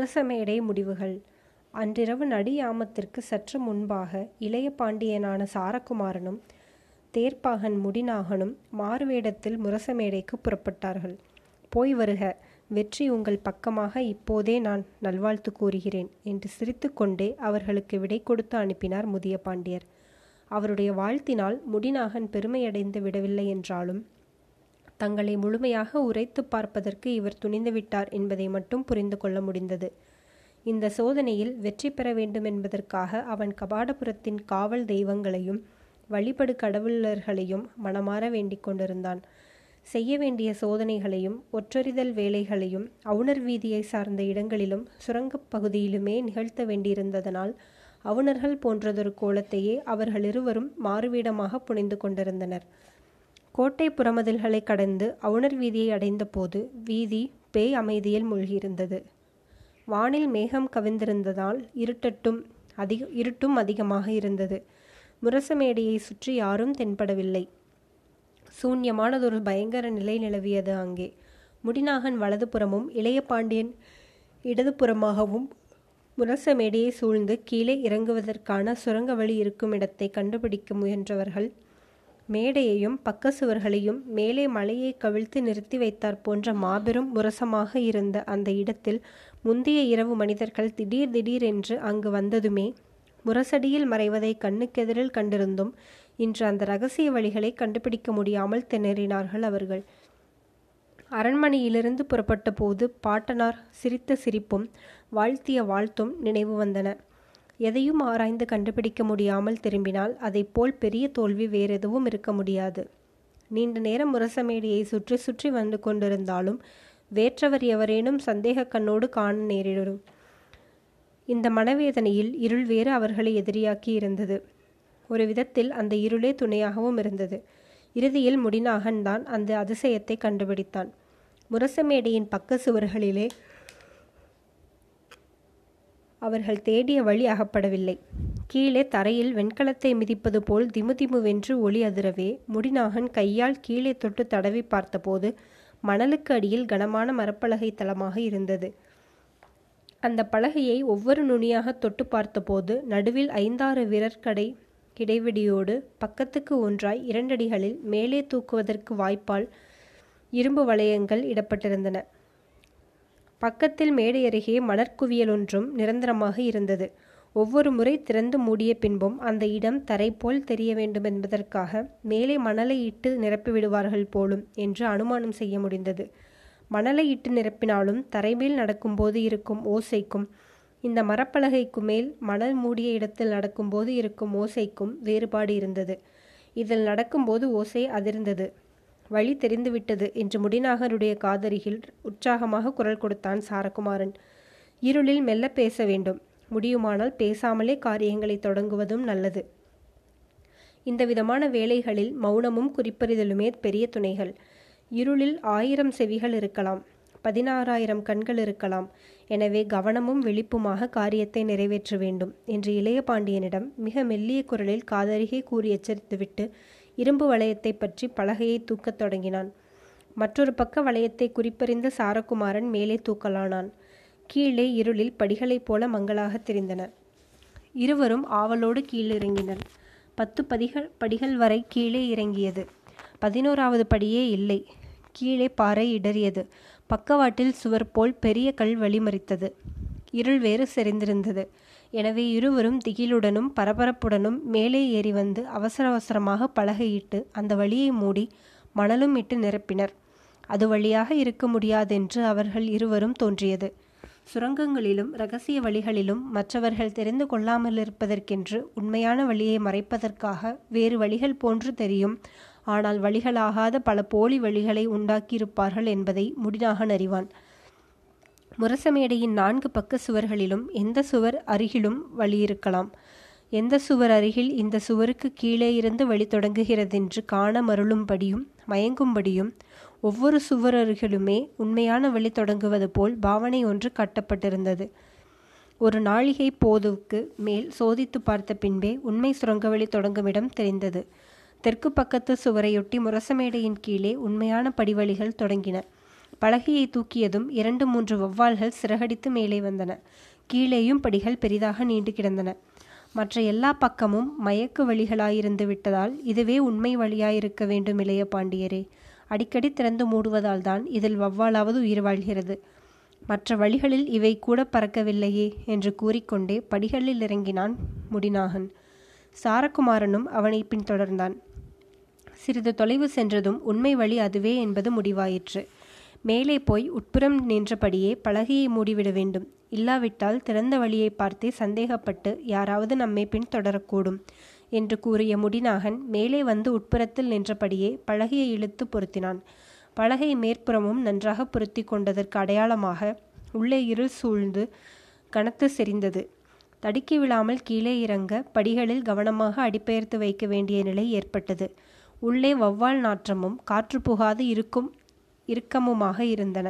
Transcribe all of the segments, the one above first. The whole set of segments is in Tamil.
முரசமேடை முடிவுகள். அன்றிரவு நடியாமத்திற்கு சற்று முன்பாக இளைய பாண்டியனான சாரகுமாரனும் தேர்ப்பாகன் முடிநாகனும் மாறுவேடத்தில் முரசமேடைக்கு புறப்பட்டார்கள். போய் வருக வெற்றி உங்கள் பக்கமாக இப்போதே நான் நல்வாழ்த்து கூறுகிறேன் என்று சிரித்துக்கொண்டே அவர்களுக்கு விடை கொடுத்து அனுப்பினார் முதிய பாண்டியர். அவருடைய வாழ்த்தினால் முடிநாகன் பெருமையடைந்து விடவில்லை என்றாலும் தங்களை முழுமையாக உரைத்து பார்ப்பதற்கு இவர் துணிந்துவிட்டார் என்பதை மட்டும் புரிந்து கொள்ள முடிந்தது. இந்த சோதனையில் வெற்றி பெற வேண்டும் என்பதற்காக அவன் கபாடபுரத்தின் காவல் தெய்வங்களையும் வழிபடு கடவுளர்களையும் மனமாற வேண்டிக் கொண்டிருந்தான். செய்ய வேண்டிய சோதனைகளையும் ஒற்றறிதல் வேலைகளையும் அவுணர் வீதியை சார்ந்த இடங்களிலும் சுரங்கப் பகுதியிலுமே நிகழ்த்த வேண்டியிருந்ததனால் அவுணர்கள் போன்றதொரு கோலத்தையே அவர்கள் இருவரும் மாறுவீடமாக புனிந்து கொண்டிருந்தனர். கோட்டை புறமதில்களை கடந்து அவுணர் வீதியை அடைந்தபோது வீதி பேய் அமைதியில் மூழ்கியிருந்தது. வானில் மேகம் கவிந்திருந்ததால் இருட்டட்டும் அதிக இருட்டும் அதிகமாக இருந்தது. முரச மேடையை சுற்றி யாரும் தென்படவில்லை. சூன்யமானதொரு பயங்கர நிலை நிலவியது அங்கே. முடிநாகன் வலதுபுறமும் இளைய பாண்டியன் இடதுபுறமாகவும் முரச மேடையை சூழ்ந்து கீழே இறங்குவதற்கான சுரங்க வழி இருக்கும் இடத்தை கண்டுபிடிக்க முயன்றவர்கள் மேடையையும் பக்க சுவர்களையும் மேலே மலையை கவிழ்த்து நிறுத்தி வைத்தார் போன்ற மாபெரும் முரசமாக இருந்த அந்த இடத்தில் முந்தைய இரவு மனிதர்கள் திடீர் திடீர் என்று அங்கு வந்ததுமே முரசடியில் மறைவதை கண்ணுக்கெதிரில் கண்டிருந்தும் இன்று அந்த ரகசிய வழிகளை கண்டுபிடிக்க முடியாமல் திணறினார்கள் அவர்கள். அரண்மனையிலிருந்து புறப்பட்ட போது பாட்டனார் சிரித்த சிரிப்பும் வாழ்த்திய வாழ்த்தும் நினைவு வந்தன. எதையும் ஆராய்ந்து கண்டுபிடிக்க முடியாமல் திரும்பினால் போல் பெரிய தோல்வி வேறெதுவும் இருக்க முடியாது. நீண்ட நேரம் முரசமேடியை சுற்றி சுற்றி வந்து கொண்டிருந்தாலும் வேற்றவர் எவரேனும் சந்தேக கண்ணோடு காண நேரிடும். இந்த மனவேதனையில் இருள் வேறு அவர்களை எதிரியாக்கி இருந்தது. ஒரு விதத்தில் அந்த இருளே துணையாகவும் இருந்தது. இறுதியில் முடிநாகன் தான் அந்த அதிசயத்தை கண்டுபிடித்தான். முரசமேடையின் பக்க சுவர்களிலே அவர்கள் தேடிய வழி அகப்படவில்லை. கீழே தரையில் வெண்கலத்தை மிதிப்பது போல் திமுதிமுவென்று ஒளி அதிரவே முடிநாகன் கையால் கீழே தொட்டு தடவி பார்த்தபோது மணலுக்கு அடியில் கனமான மரப்பலகை தளமாக இருந்தது. அந்த பலகையை ஒவ்வொரு நுனியாக தொட்டு பார்த்தபோது நடுவில் ஐந்தாறு விரற்கடை இடைவெளியோடு பக்கத்துக்கு ஒன்றாய் இரண்டடிகளில் மேலே தூக்குவதற்கு வாய்ப்பால் இரும்பு வளையங்கள் இடப்பட்டிருந்தன. பக்கத்தில் மேடை அருகே மணற்குவியல் ஒன்றும் நிரந்தரமாக இருந்தது. ஒவ்வொரு முறை திறந்து மூடிய பின்பும் அந்த இடம் தரை போல் தெரிய வேண்டும் என்பதற்காக மேலே மணலை இட்டு நிரப்பிவிடுவார்கள் போலும் என்று அனுமானம் செய்ய முடிந்தது. மணலை இட்டு நிரப்பினாலும் தரைமேல் நடக்கும்போது இருக்கும் ஓசைக்கும் இந்த மரப்பலகைக்கு மேல் மணல் மூடிய இடத்தில் நடக்கும்போது இருக்கும் ஓசைக்கும் வேறுபாடு இருந்தது. இதில் நடக்கும்போது ஓசை அதிர்ந்தது. வழி தெரிந்துவிட்டது என்று முடிநாகருடைய காதருகில் உற்சாகமாக குரல் கொடுத்தான் சாரகுமாரன். இருளில் மெல்ல பேச வேண்டும். முடியுமானால் பேசாமலே காரியங்களை தொடங்குவதும் நல்லது. இந்த விதமான வேலைகளில் மௌனமும் குறிப்பறிதலுமே பெரிய துணைகள். இருளில் ஆயிரம் செவிகள் இருக்கலாம். பதினாறாயிரம் கண்கள் இருக்கலாம். எனவே கவனமும் விழிப்புமாக காரியத்தை நிறைவேற்ற வேண்டும் என்று இளைய பாண்டியனிடம் மிக மெல்லிய குரலில் காதருகே கூறி எச்சரித்துவிட்டு இரும்பு வளையத்தை பற்றி பலகையை தூக்கத் தொடங்கினான். மற்றொரு பக்க வளையத்தை குறிப்பறிந்த சாரகுமாரன் மேலே தூக்கலானான். கீழே இருளில் படிகளைப் போல மங்களாக தெரிந்தன. இருவரும் ஆவலோடு கீழிறங்கினர். பத்து பதிகள் படிகள் வரை கீழே இறங்கியது. பதினோராவது படியே இல்லை. கீழே பாறை இடறியது. பக்கவாட்டில் சுவர் போல் பெரிய கல் வழிமறித்தது. இருள் வேறு செறிந்திருந்தது. எனவே இருவரும் திகிலுடனும் பரபரப்புடனும் மேலே ஏறி வந்து அவசர அவசரமாக பலகையிட்டு அந்த வழியை மூடி மணலும் இட்டு நிரப்பினர். அது வழியாக இருக்க முடியாதென்று அவர்கள் இருவரும் தோன்றியது. சுரங்கங்களிலும் ரகசிய வழிகளிலும் மற்றவர்கள் தெரிந்து கொள்ளாமல் இருப்பதற்கென்று உண்மையான வழியை மறைப்பதற்காக வேறு வழிகள் போன்று தெரியும். ஆனால் வழிகளாகாத பல போலி வழிகளை உண்டாக்கியிருப்பார்கள் என்பதை முடிநாகன் அறிவான் முரசமேடையின் நான்கு பக்க சுவர்களிலும் எந்த சுவர் அருகிலும் வழி இருக்கலாம் எந்த சுவர் அருகில் இந்த சுவருக்கு கீழே இருந்து வழி தொடங்குகிறதென்று காண மருளும்படியும் மயங்கும்படியும் ஒவ்வொரு சுவர் அருகிலுமே உண்மையான வழி தொடங்குவது போல் பாவனை ஒன்று கட்டப்பட்டிருந்தது. ஒரு நாழிகை போதுவுக்கு மேல் சோதித்து பார்த்த பின்பே உண்மை சுரங்கவழி தொடங்கும் இடம் தெரிந்தது. தெற்கு பக்கத்து சுவரையொட்டி முரசமேடையின் கீழே உண்மையான படிவழிகள் தொடங்கின. பலகையை தூக்கியதும் இரண்டு மூன்று வௌவால்கள் சிறகடித்து மேலே வந்தன. கீழேயும் படிகள் பெரிதாக நீண்டு கிடந்தன. மற்ற எல்லா பக்கமும் மயக்கு வழிகளாயிருந்து விட்டதால் இதுவே உண்மை வழியாயிருக்க வேண்டும் இளைய பாண்டியரே. அடிக்கடி திறந்து மூடுவதால் தான் இதில் வௌவாலாவது உயிர் வாழ்கிறது. மற்ற வழிகளில் இவை கூட பறக்கவில்லையே என்று கூறிக்கொண்டே படிகளில் இறங்கினான் முடிநாகன். சாரகுமாரனும் அவனை பின்தொடர்ந்தான். சிறிது தொலைவு சென்றதும் உண்மை வழி அதுவே என்பது முடிவாயிற்று. மேலே போய் உட்புறம் நின்றபடியே பலகையை மூடிவிட வேண்டும். இல்லாவிட்டால் திறந்த வழியை பார்த்தே சந்தேகப்பட்டு யாராவது நம்மை பின்தொடரக்கூடும் என்று கூறிய முடிநாகன் மேலே வந்து உட்புறத்தில் நின்றபடியே பலகையை இழுத்து பொருத்தினான். பலகை மேற்புறமும் நன்றாக பொருத்தி கொண்டதற்கு அடையாளமாக உள்ளே இருள் சூழ்ந்து கனத்து செறிந்தது. தடுக்கி விழாமல் கீழே இறங்க படிகளில் கவனமாக அடிபெயர்த்து வைக்க வேண்டிய நிலை ஏற்பட்டது. உள்ளே வௌவால் நாற்றமும் காற்று புகாது இருக்கும் இறுக்கமுமாக இருந்தன.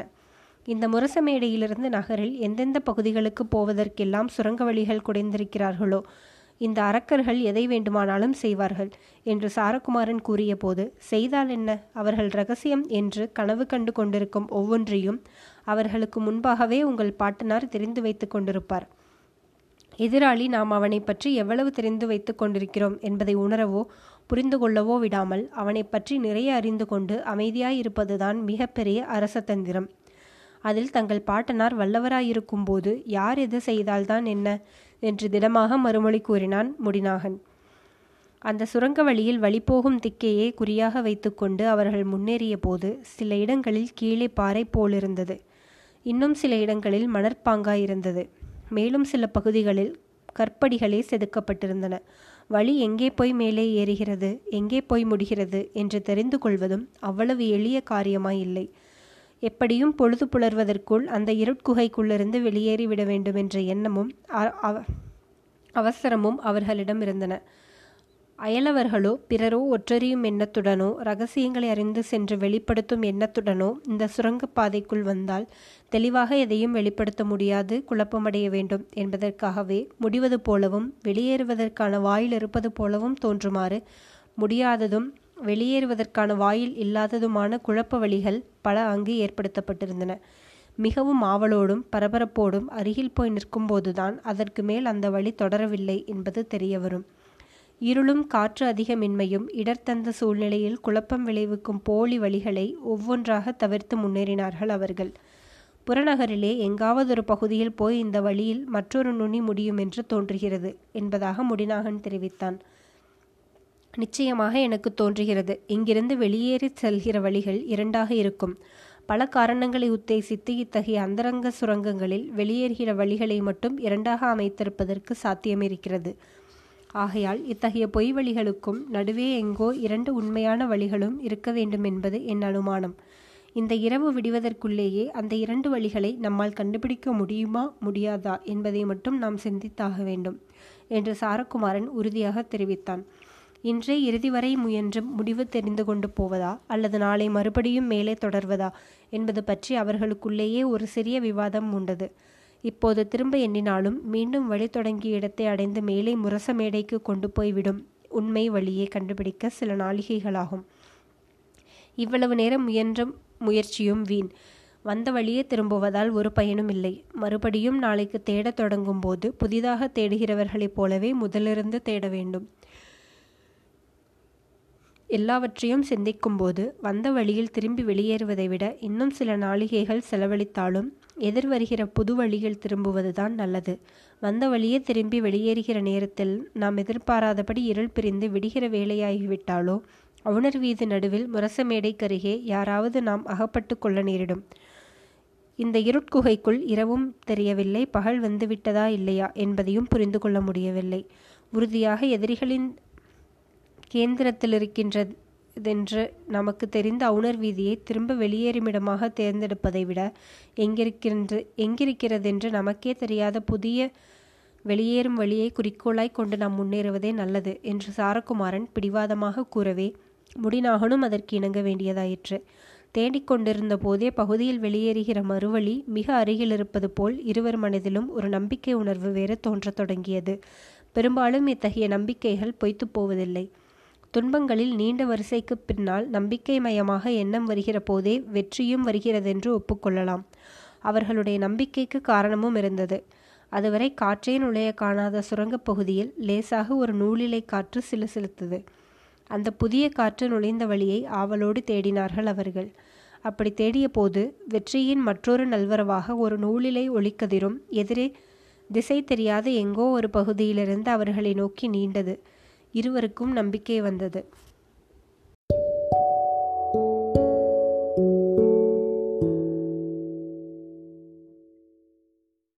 இந்த முரசமேடையிலிருந்து நகரில் எந்தெந்த பகுதிகளுக்கு போவதற்கெல்லாம் சுரங்க வழிகள் குடைந்திருக்கிறார்களோ இந்த அரக்கர்கள் எதை வேண்டுமானாலும் செய்வார்கள் என்று சாரகுமாரன் கூறியபோது செய்தால் என்ன? அவர்கள் ரகசியம் என்று கனவு கண்டு கொண்டிருக்கும் ஒவ்வொன்றையும் அவர்களுக்கு முன்பாகவே உங்கள் பாட்டனார் தெரிந்து வைத்துக் கொண்டிருப்பார். எதிராளி நாம் அவனை பற்றி எவ்வளவு தெரிந்து வைத்துக் கொண்டிருக்கிறோம் என்பதை உணரவோ புரிந்து கொள்ளவோ விடாமல் அவனை பற்றி நிறைய அறிந்து கொண்டு அமைதியாயிருப்பதுதான் மிகப்பெரிய அரசதந்திரம் அதில் தங்கள் பாட்டனார் வல்லவராயிருக்கும் போது யார் எது செய்தால்தான் என்ன என்று திடமாக மறுமொழி கூறினான் முடிநாகன். அந்த சுரங்க வழியில் வழிபோகும் திக்கையே குறியாக வைத்துக்கொண்டு அவர்கள் முன்னேறிய போது சில இடங்களில் கீழே பாறை போலிருந்தது. இன்னும் சில இடங்களில் மணற்பாங்காயிருந்தது மேலும் சில பகுதிகளில் கற்படிகளே செதுக்கப்பட்டிருந்தன. வழி எங்கே போய் மேலே ஏறுகிறது எங்கே போய் முடிகிறது என்று தெரிந்து கொள்வதும் அவ்வளவு எளிய காரியமாயில்லை. எப்படியும் பொழுது புலர்வதற்குள் அந்த இருட்குகைக்குள்ளிருந்து வெளியேறிவிட வேண்டும் என்ற எண்ணமும் அவசரமும் அவர்களிடம் இருந்தன. அயலவர்களோ பிறரோ ஒற்றறியும் எண்ணத்துடனோ ரகசியங்களை அறிந்து சென்று வெளிப்படுத்தும் எண்ணத்துடனோ இந்த சுரங்கப்பாதைக்குள் வந்தால் தெளிவாக எதையும் வெளிப்படுத்த முடியாது குழப்பமடைய வேண்டும் என்பதற்காகவே முடிவது போலவும் வெளியேறுவதற்கான வாயில் இருப்பது போலவும் தோன்றுமாறு முடியாததும் வெளியேறுவதற்கான வாயில் இல்லாததுமான குழப்ப வழிகள் பல அங்கு ஏற்படுத்தப்பட்டிருந்தன. மிகவும் ஆவலோடும் பரபரப்போடும் அருகில் போய் நிற்கும்போதுதான் அதற்கு மேல் அந்த வழி தொடரவில்லை என்பது தெரியவரும். இருளும் காற்று அதிகமின்மையும் இடர்தந்த சூழ்நிலையில் குழப்பம் விளைவிக்கும் போலி வழிகளை ஒவ்வொன்றாக தவிர்த்து முன்னேறினார்கள் அவர்கள். புறநகரிலே எங்காவது ஒரு பகுதியில் போய் இந்த வழியில் மற்றொரு நுனி முடியும் என்று தோன்றுகிறது என்பதாக முடிநாகன் தெரிவித்தான். நிச்சயமாக எனக்கு தோன்றுகிறது. இங்கிருந்து வெளியேறி செல்கிற வழிகள் இரண்டாக இருக்கும். பல காரணங்களை உத்தேசித்து இத்தகைய அந்தரங்க சுரங்கங்களில் வெளியேறுகிற வழிகளை மட்டும் இரண்டாக அமைத்திருப்பதற்கு சாத்தியமிருக்கிறது. ஆகையால் இத்தகைய பொய் வழிகளுக்கும் நடுவே எங்கோ இரண்டு உண்மையான வழிகளும் இருக்க வேண்டும் என்பது என் அனுமானம். இந்த இரவு விடுவதற்குள்ளேயே அந்த இரண்டு வழிகளை நம்மால் கண்டுபிடிக்க முடியுமா முடியாதா என்பதை மட்டும் நாம் சிந்தித்தாக வேண்டும் என்று சாரகுமாரன் உறுதியாக தெரிவித்தான். இன்றே இறுதி வரை முயன்று முடிவு தெரிந்து கொண்டு போவதா அல்லது நாளை மறுபடியும் மேலே தொடர்வதா என்பது பற்றி அவர்களுக்குள்ளேயே ஒரு சிறிய விவாதம் உண்டது. இப்போது திரும்ப எண்ணினாலும் மீண்டும் வழி தொடங்கிய இடத்தை அடைந்து மேலே முரச மேடைக்கு கொண்டு போய்விடும். உண்மை வழியை கண்டுபிடிக்க சில நாளிகைகளாகும் இவ்வளவு நேரம் முயன்ற முயற்சியும் வீண். வந்த வழியே திரும்புவதால் ஒரு பயனும் இல்லை. மறுபடியும் நாளைக்கு தேடத் தொடங்கும் போது புதிதாக தேடுகிறவர்களைப் போலவே முதலிருந்து தேட வேண்டும். எல்லாவற்றையும் சிந்திக்கும்போது வந்த வழியில் திரும்பி வெளியேறுவதை விட இன்னும் சில நாளிகைகள் செலவழித்தாலும் எதிர்வருகிற புது வழியில் திரும்புவதுதான் நல்லது. வந்த வழியே திரும்பி வெளியேறுகிற நேரத்தில் நாம் எதிர்பாராதபடி இருள் பிரிந்து விடுகிற வேலையாகிவிட்டாலோ அவுணர் வீதி நடுவில் முரசமேடைக்கருகே யாராவது நாம் அகப்பட்டு கொள்ள நேரிடும். இந்த இருட்குகைக்குள் இரவும் தெரியவில்லை பகல் வந்துவிட்டதா இல்லையா என்பதையும் புரிந்து கொள்ள முடியவில்லை. உறுதியாக எதிரிகளின் கேந்திரத்தில் இருக்கின்ற தென்று நமக்கு தெரிந்த அவுணர் வீதியை திரும்ப வெளியேறுமிடமாக தேர்ந்தெடுப்பதை விட எங்கிருக்கின்ற எங்கிருக்கிறதென்று நமக்கே தெரியாத புதிய வெளியேறும் வழியை குறிக்கோளாய் கொண்டு நாம் முன்னேறுவதே நல்லது என்று சாரகுமாரன் பிடிவாதமாக கூறவே முடிநாகனும் அதற்கு இணங்க வேண்டியதாயிற்று. தேடிக்கொண்டிருந்த போதே பகுதியில் வெளியேறுகிற மறுவழி மிக அருகில் இருப்பது போல் இருவர் மனதிலும் ஒரு நம்பிக்கை உணர்வு வேறு தோன்றத் தொடங்கியது. பெரும்பாலும் இத்தகைய நம்பிக்கைகள் பொய்த்து போவதில்லை. துன்பங்களில் நீண்ட வரிசைக்குப் பின்னால் நம்பிக்கை மயமாக எண்ணம் வருகிற போதே வெற்றியும் வருகிறதென்று ஒப்புக்கொள்ளலாம். அவர்களுடைய நம்பிக்கைக்கு காரணமும் இருந்தது. அதுவரை காற்றே நுழைய காணாத சுரங்கப் பகுதியில் லேசாக ஒரு நூலிலை காற்று சிலுசிலுத்தது. அந்த புதிய காற்று நுழைந்த வழியை ஆவலோடு தேடினார்கள் அவர்கள். அப்படி தேடிய போது வெற்றியின் மற்றொரு நல்வரவாக ஒரு நூலிலை ஒளிக்கதிரும் எதிரே திசை தெரியாத எங்கோ ஒரு பகுதியிலிருந்து அவர்களை நோக்கி நீண்டது. இருவருக்கும் நம்பிக்கை வந்தது.